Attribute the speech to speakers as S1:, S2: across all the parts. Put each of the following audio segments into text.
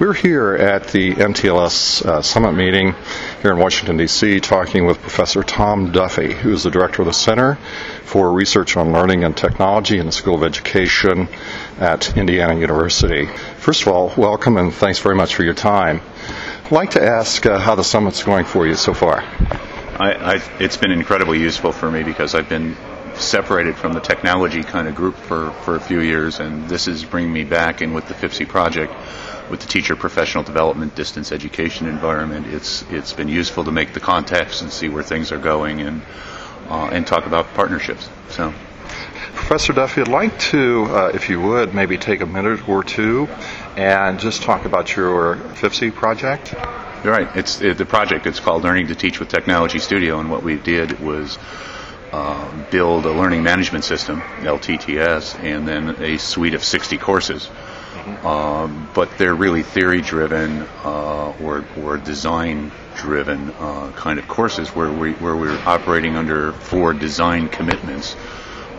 S1: We're here at the NTLS uh, Summit meeting here in Washington, D.C., talking with Professor Tom Duffy, who is the director of the Center for Research on Learning and Technology in the School of Education at Indiana University. First of all, welcome and thanks very much for your time. I'd like to ask uh, how the summit's going for you so far.
S2: I, I, it's been incredibly useful for me because I've been separated from the technology kind of group for, for a few years, and this is bringing me back in with the FIPSE project with the teacher professional development distance education environment. It's it's been useful to make the contacts and see where things are going and uh, and talk about partnerships. So.
S1: Professor Duffy, I'd like to, uh, if you would, maybe take a minute or two and just talk about your FIPSE project.
S2: You're right. It's it, the project. It's called Learning to Teach with Technology Studio, and what we did was uh, build a learning management system, LTTS, and then a suite of 60 courses um, but they're really theory driven uh, or, or design driven uh, kind of courses where, we, where we're operating under four design commitments.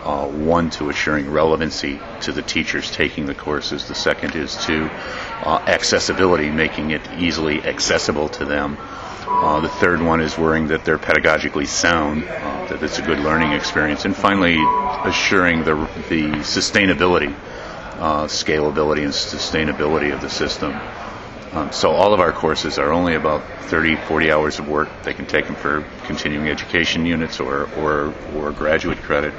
S2: Uh, one to assuring relevancy to the teachers taking the courses. The second is to uh, accessibility, making it easily accessible to them. Uh, the third one is worrying that they're pedagogically sound, uh, that it's a good learning experience, and finally assuring the the sustainability uh, scalability and sustainability of the system. Um, so all of our courses are only about 30, 40 hours of work. They can take them for continuing education units or, or, or graduate credit,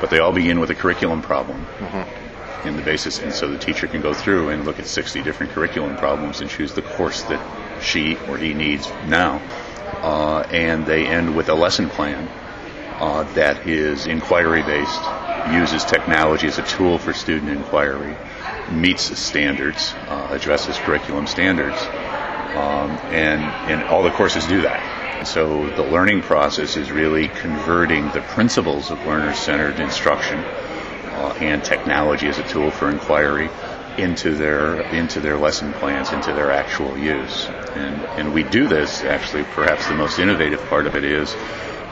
S2: but they all begin with a curriculum problem mm-hmm. in the basis. And so the teacher can go through and look at 60 different curriculum problems and choose the course that she or he needs now. Uh, and they end with a lesson plan uh, that is inquiry based uses technology as a tool for student inquiry, meets standards, uh, addresses curriculum standards, um, and, and all the courses do that. So the learning process is really converting the principles of learner-centered instruction uh, and technology as a tool for inquiry into their into their lesson plans, into their actual use. And and we do this actually. Perhaps the most innovative part of it is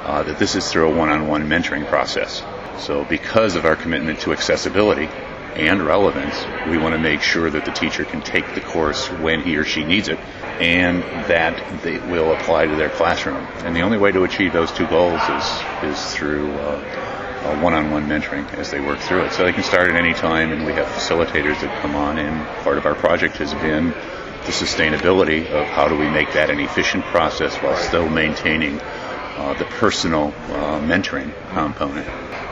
S2: uh, that this is through a one-on-one mentoring process. So because of our commitment to accessibility and relevance, we want to make sure that the teacher can take the course when he or she needs it and that they will apply to their classroom. And the only way to achieve those two goals is, is through uh, one-on-one mentoring as they work through it. So they can start at any time and we have facilitators that come on and part of our project has been the sustainability of how do we make that an efficient process while still maintaining uh, the personal uh, mentoring component.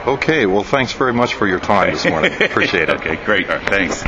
S1: Okay, well, thanks very much for your time this morning. Appreciate it.
S2: okay, great. Right, thanks.